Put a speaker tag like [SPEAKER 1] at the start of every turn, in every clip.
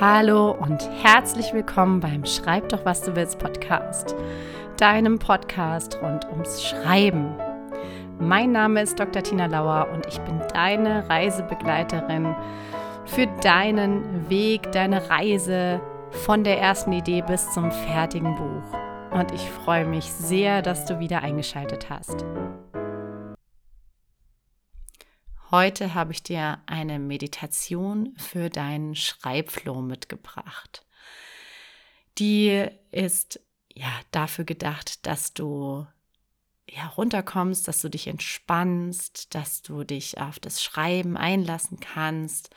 [SPEAKER 1] Hallo und herzlich willkommen beim Schreib doch, was du willst Podcast, deinem Podcast rund ums Schreiben. Mein Name ist Dr. Tina Lauer und ich bin deine Reisebegleiterin für deinen Weg, deine Reise von der ersten Idee bis zum fertigen Buch. Und ich freue mich sehr, dass du wieder eingeschaltet hast. Heute habe ich dir eine Meditation für deinen Schreibflow mitgebracht. Die ist ja dafür gedacht, dass du ja dass du dich entspannst, dass du dich auf das Schreiben einlassen kannst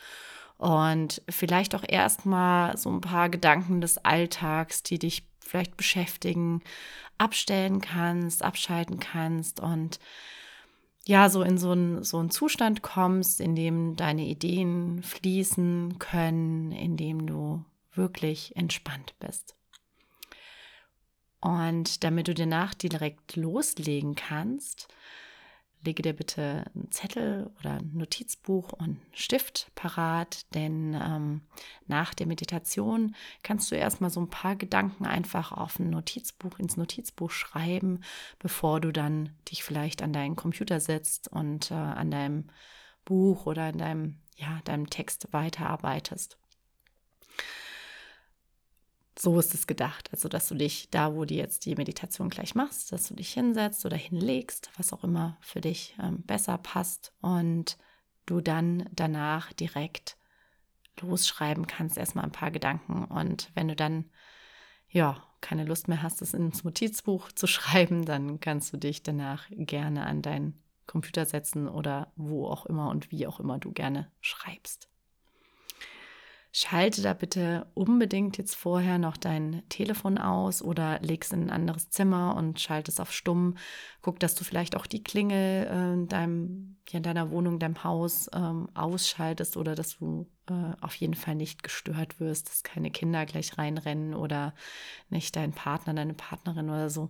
[SPEAKER 1] und vielleicht auch erstmal so ein paar Gedanken des Alltags, die dich vielleicht beschäftigen, abstellen kannst, abschalten kannst und ja, so in so einen, so einen Zustand kommst, in dem deine Ideen fließen können, in dem du wirklich entspannt bist. Und damit du danach direkt loslegen kannst, lege dir bitte einen Zettel oder ein Notizbuch und einen Stift parat, denn ähm, nach der Meditation kannst du erstmal so ein paar Gedanken einfach auf ein Notizbuch, ins Notizbuch schreiben, bevor du dann dich vielleicht an deinen Computer setzt und äh, an deinem Buch oder an deinem, ja, deinem Text weiterarbeitest. So ist es gedacht. Also, dass du dich da, wo du jetzt die Meditation gleich machst, dass du dich hinsetzt oder hinlegst, was auch immer für dich ähm, besser passt und du dann danach direkt losschreiben kannst, erstmal ein paar Gedanken. Und wenn du dann, ja, keine Lust mehr hast, es ins Notizbuch zu schreiben, dann kannst du dich danach gerne an deinen Computer setzen oder wo auch immer und wie auch immer du gerne schreibst. Schalte da bitte unbedingt jetzt vorher noch dein Telefon aus oder leg es in ein anderes Zimmer und schalte es auf stumm. Guck, dass du vielleicht auch die Klingel äh, in, deinem, ja, in deiner Wohnung, deinem Haus ähm, ausschaltest oder dass du äh, auf jeden Fall nicht gestört wirst, dass keine Kinder gleich reinrennen oder nicht dein Partner, deine Partnerin oder so.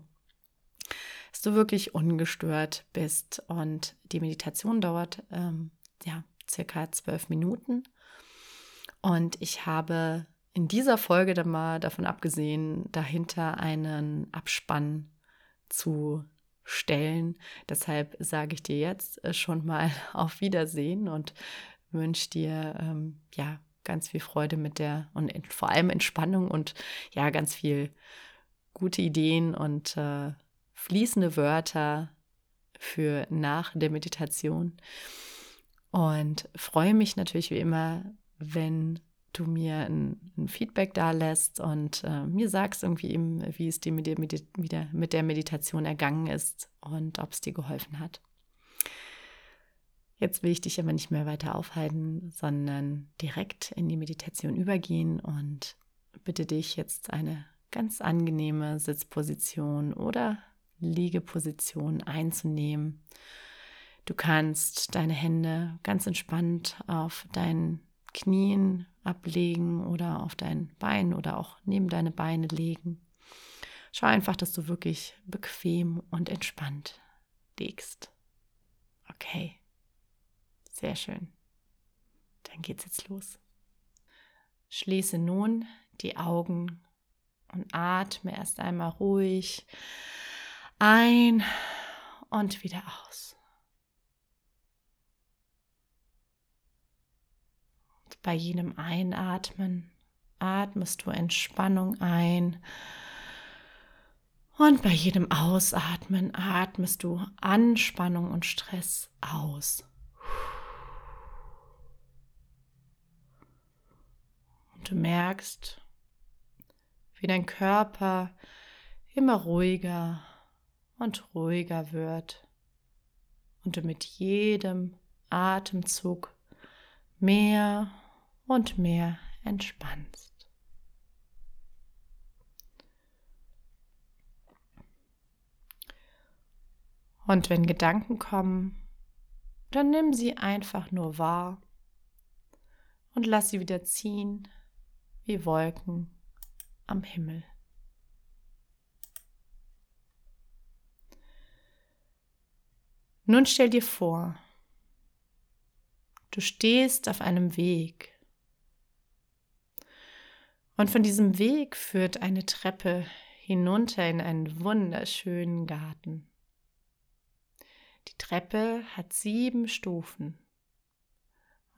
[SPEAKER 1] Dass du wirklich ungestört bist und die Meditation dauert ähm, ja circa zwölf Minuten und ich habe in dieser Folge dann mal davon abgesehen, dahinter einen Abspann zu stellen. Deshalb sage ich dir jetzt äh, schon mal auf Wiedersehen und wünsche dir ähm, ja ganz viel Freude mit der und vor allem Entspannung und ja ganz viel gute Ideen und äh, fließende Wörter für nach der Meditation. Und freue mich natürlich wie immer wenn du mir ein, ein Feedback da lässt und äh, mir sagst irgendwie eben, wie es dir mit, der, mit der Meditation ergangen ist und ob es dir geholfen hat. Jetzt will ich dich aber nicht mehr weiter aufhalten, sondern direkt in die Meditation übergehen und bitte dich jetzt eine ganz angenehme Sitzposition oder Liegeposition einzunehmen. Du kannst deine Hände ganz entspannt auf deinen Knien ablegen oder auf dein Bein oder auch neben deine Beine legen. Schau einfach, dass du wirklich bequem und entspannt liegst. Okay, sehr schön. Dann geht's jetzt los. Schließe nun die Augen und atme erst einmal ruhig ein und wieder aus. Bei jedem Einatmen atmest du Entspannung ein. Und bei jedem Ausatmen atmest du Anspannung und Stress aus. Und du merkst, wie dein Körper immer ruhiger und ruhiger wird und du mit jedem Atemzug mehr und mehr entspannst. Und wenn Gedanken kommen, dann nimm sie einfach nur wahr und lass sie wieder ziehen wie Wolken am Himmel. Nun stell dir vor, du stehst auf einem Weg Und von diesem Weg führt eine Treppe hinunter in einen wunderschönen Garten. Die Treppe hat sieben Stufen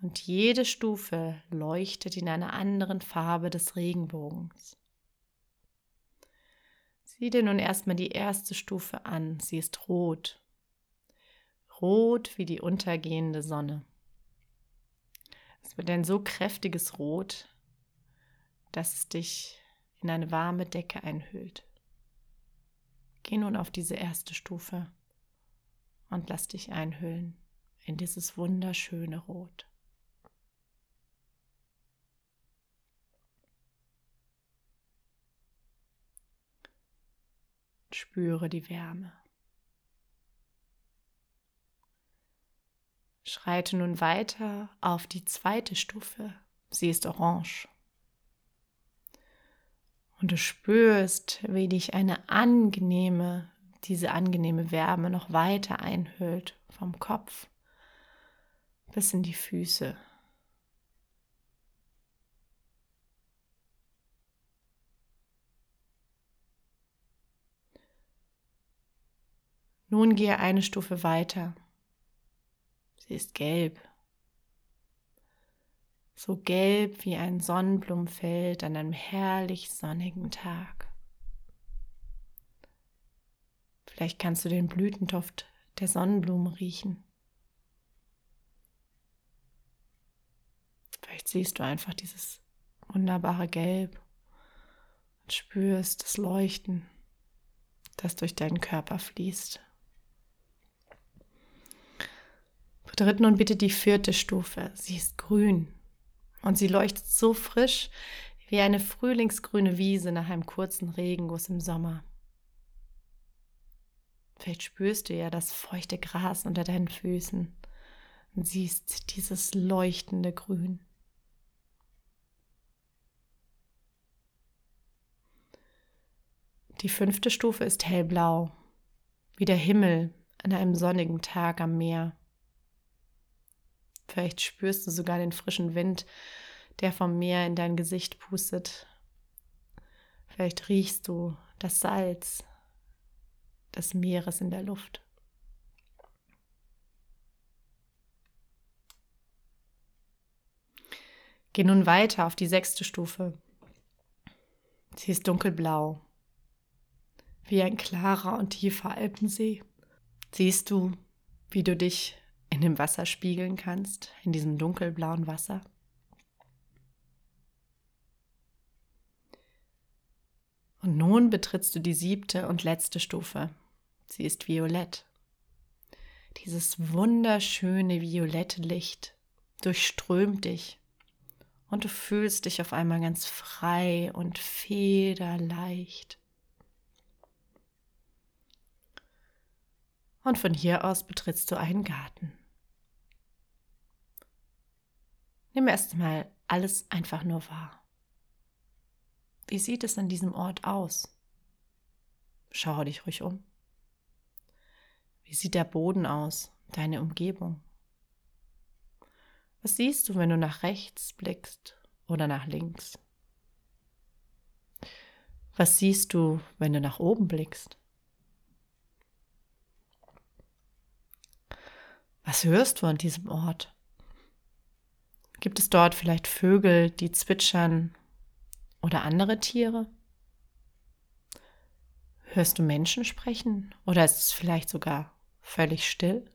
[SPEAKER 1] und jede Stufe leuchtet in einer anderen Farbe des Regenbogens. Sieh dir nun erstmal die erste Stufe an. Sie ist rot. Rot wie die untergehende Sonne. Es wird ein so kräftiges Rot, dass es dich in eine warme Decke einhüllt. Geh nun auf diese erste Stufe und lass dich einhüllen in dieses wunderschöne Rot. Spüre die Wärme. Schreite nun weiter auf die zweite Stufe. Sie ist orange. Und du spürst, wie dich eine angenehme, diese angenehme Wärme noch weiter einhüllt, vom Kopf bis in die Füße. Nun gehe eine Stufe weiter. Sie ist gelb. So gelb wie ein Sonnenblumenfeld an einem herrlich sonnigen Tag. Vielleicht kannst du den Blütenduft der Sonnenblume riechen. Vielleicht siehst du einfach dieses wunderbare Gelb und spürst das Leuchten, das durch deinen Körper fließt. Betritt nun bitte die vierte Stufe. Sie ist grün und sie leuchtet so frisch wie eine frühlingsgrüne Wiese nach einem kurzen Regenguss im Sommer. Vielleicht spürst du ja das feuchte Gras unter deinen Füßen und siehst dieses leuchtende Grün. Die fünfte Stufe ist hellblau, wie der Himmel an einem sonnigen Tag am Meer. Vielleicht spürst du sogar den frischen Wind, der vom Meer in dein Gesicht pustet. Vielleicht riechst du das Salz des Meeres in der Luft. Geh nun weiter auf die sechste Stufe. Sie ist dunkelblau, wie ein klarer und tiefer Alpensee. Siehst du, wie du dich in dem Wasser spiegeln kannst, in diesem dunkelblauen Wasser. Und nun betrittst du die siebte und letzte Stufe. Sie ist violett. Dieses wunderschöne violette Licht durchströmt dich und du fühlst dich auf einmal ganz frei und federleicht. Und von hier aus betrittst du einen Garten. Nimm erstmal alles einfach nur wahr. Wie sieht es an diesem Ort aus? Schau dich ruhig um. Wie sieht der Boden aus, deine Umgebung? Was siehst du, wenn du nach rechts blickst oder nach links? Was siehst du, wenn du nach oben blickst? Was hörst du an diesem Ort? Gibt es dort vielleicht Vögel, die zwitschern oder andere Tiere? Hörst du Menschen sprechen oder ist es vielleicht sogar völlig still?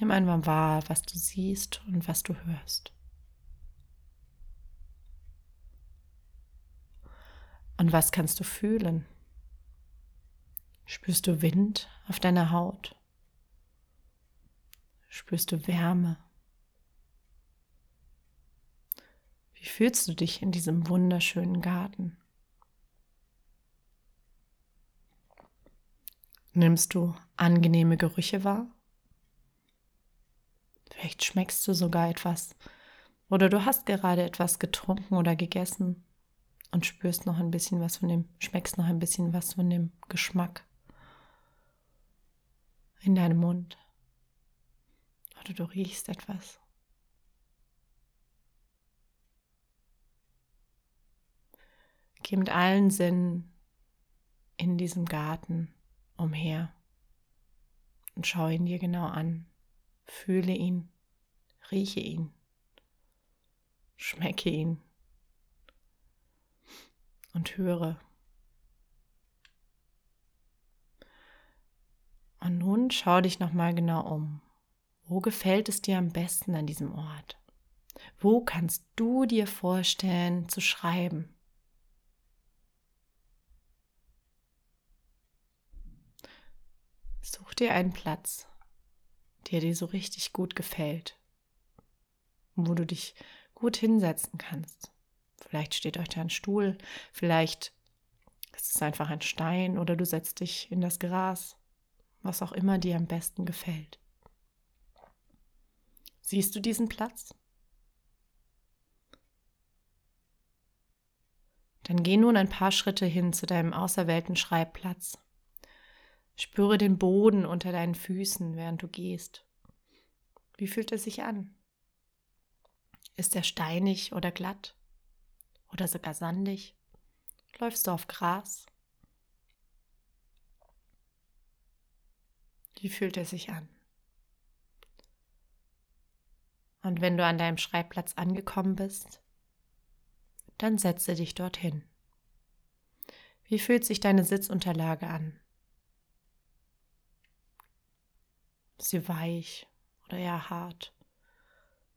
[SPEAKER 1] Nimm einmal wahr, was du siehst und was du hörst. Und was kannst du fühlen? Spürst du Wind auf deiner Haut? Spürst du Wärme? Wie fühlst du dich in diesem wunderschönen Garten? Nimmst du angenehme Gerüche wahr? Vielleicht schmeckst du sogar etwas oder du hast gerade etwas getrunken oder gegessen und spürst noch ein bisschen was von dem, schmeckst noch ein bisschen was von dem Geschmack in deinem Mund oder du riechst etwas. Geh mit allen Sinnen in diesem Garten umher und schau ihn dir genau an. Fühle ihn, rieche ihn, schmecke ihn und höre. Und nun schau dich nochmal genau um. Wo gefällt es dir am besten an diesem Ort? Wo kannst du dir vorstellen zu schreiben? Such dir einen Platz, der dir so richtig gut gefällt, wo du dich gut hinsetzen kannst. Vielleicht steht euch da ein Stuhl, vielleicht ist es einfach ein Stein oder du setzt dich in das Gras, was auch immer dir am besten gefällt. Siehst du diesen Platz? Dann geh nun ein paar Schritte hin zu deinem auserwählten Schreibplatz Spüre den Boden unter deinen Füßen, während du gehst. Wie fühlt er sich an? Ist er steinig oder glatt? Oder sogar sandig? Läufst du auf Gras? Wie fühlt er sich an? Und wenn du an deinem Schreibplatz angekommen bist, dann setze dich dorthin. Wie fühlt sich deine Sitzunterlage an? Ist sie weich oder eher hart?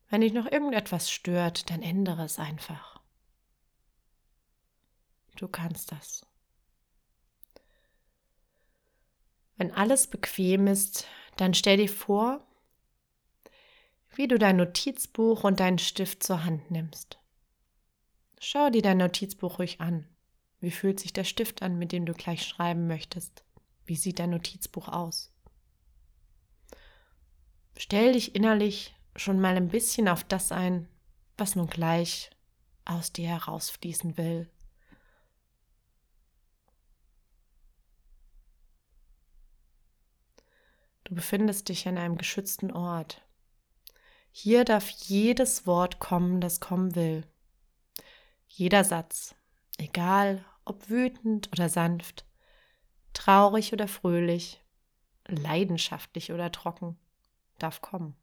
[SPEAKER 1] Wenn dich noch irgendetwas stört, dann ändere es einfach. Du kannst das. Wenn alles bequem ist, dann stell dir vor, wie du dein Notizbuch und deinen Stift zur Hand nimmst. Schau dir dein Notizbuch ruhig an. Wie fühlt sich der Stift an, mit dem du gleich schreiben möchtest? Wie sieht dein Notizbuch aus? Stell dich innerlich schon mal ein bisschen auf das ein, was nun gleich aus dir herausfließen will. Du befindest dich an einem geschützten Ort. Hier darf jedes Wort kommen, das kommen will. Jeder Satz, egal ob wütend oder sanft, traurig oder fröhlich, leidenschaftlich oder trocken darf kommen.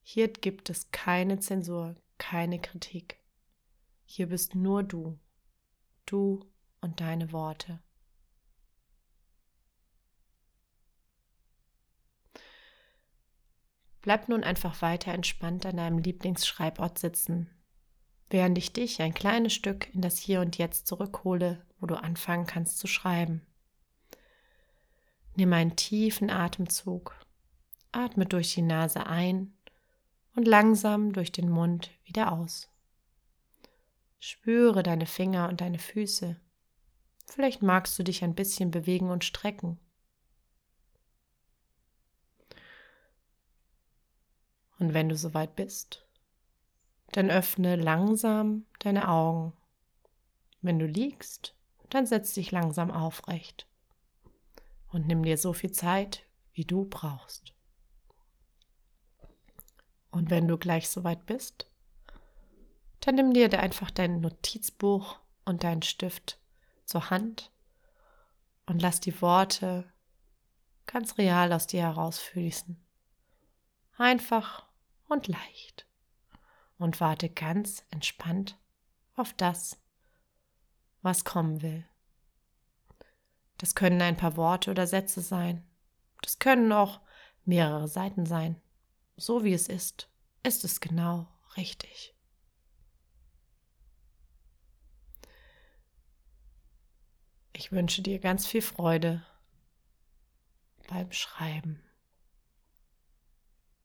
[SPEAKER 1] Hier gibt es keine Zensur, keine Kritik. Hier bist nur du, du und deine Worte. Bleib nun einfach weiter entspannt an deinem Lieblingsschreibort sitzen, während ich dich ein kleines Stück in das Hier und Jetzt zurückhole, wo du anfangen kannst zu schreiben. Nimm einen tiefen Atemzug. Atme durch die Nase ein und langsam durch den Mund wieder aus. Spüre deine Finger und deine Füße. Vielleicht magst du dich ein bisschen bewegen und strecken. Und wenn du soweit bist, dann öffne langsam deine Augen. Wenn du liegst, dann setz dich langsam aufrecht und nimm dir so viel Zeit, wie du brauchst. Und wenn du gleich soweit bist, dann nimm dir einfach dein Notizbuch und deinen Stift zur Hand und lass die Worte ganz real aus dir herausfließen. Einfach und leicht. Und warte ganz entspannt auf das, was kommen will. Das können ein paar Worte oder Sätze sein. Das können auch mehrere Seiten sein. So wie es ist, ist es genau richtig. Ich wünsche dir ganz viel Freude beim Schreiben.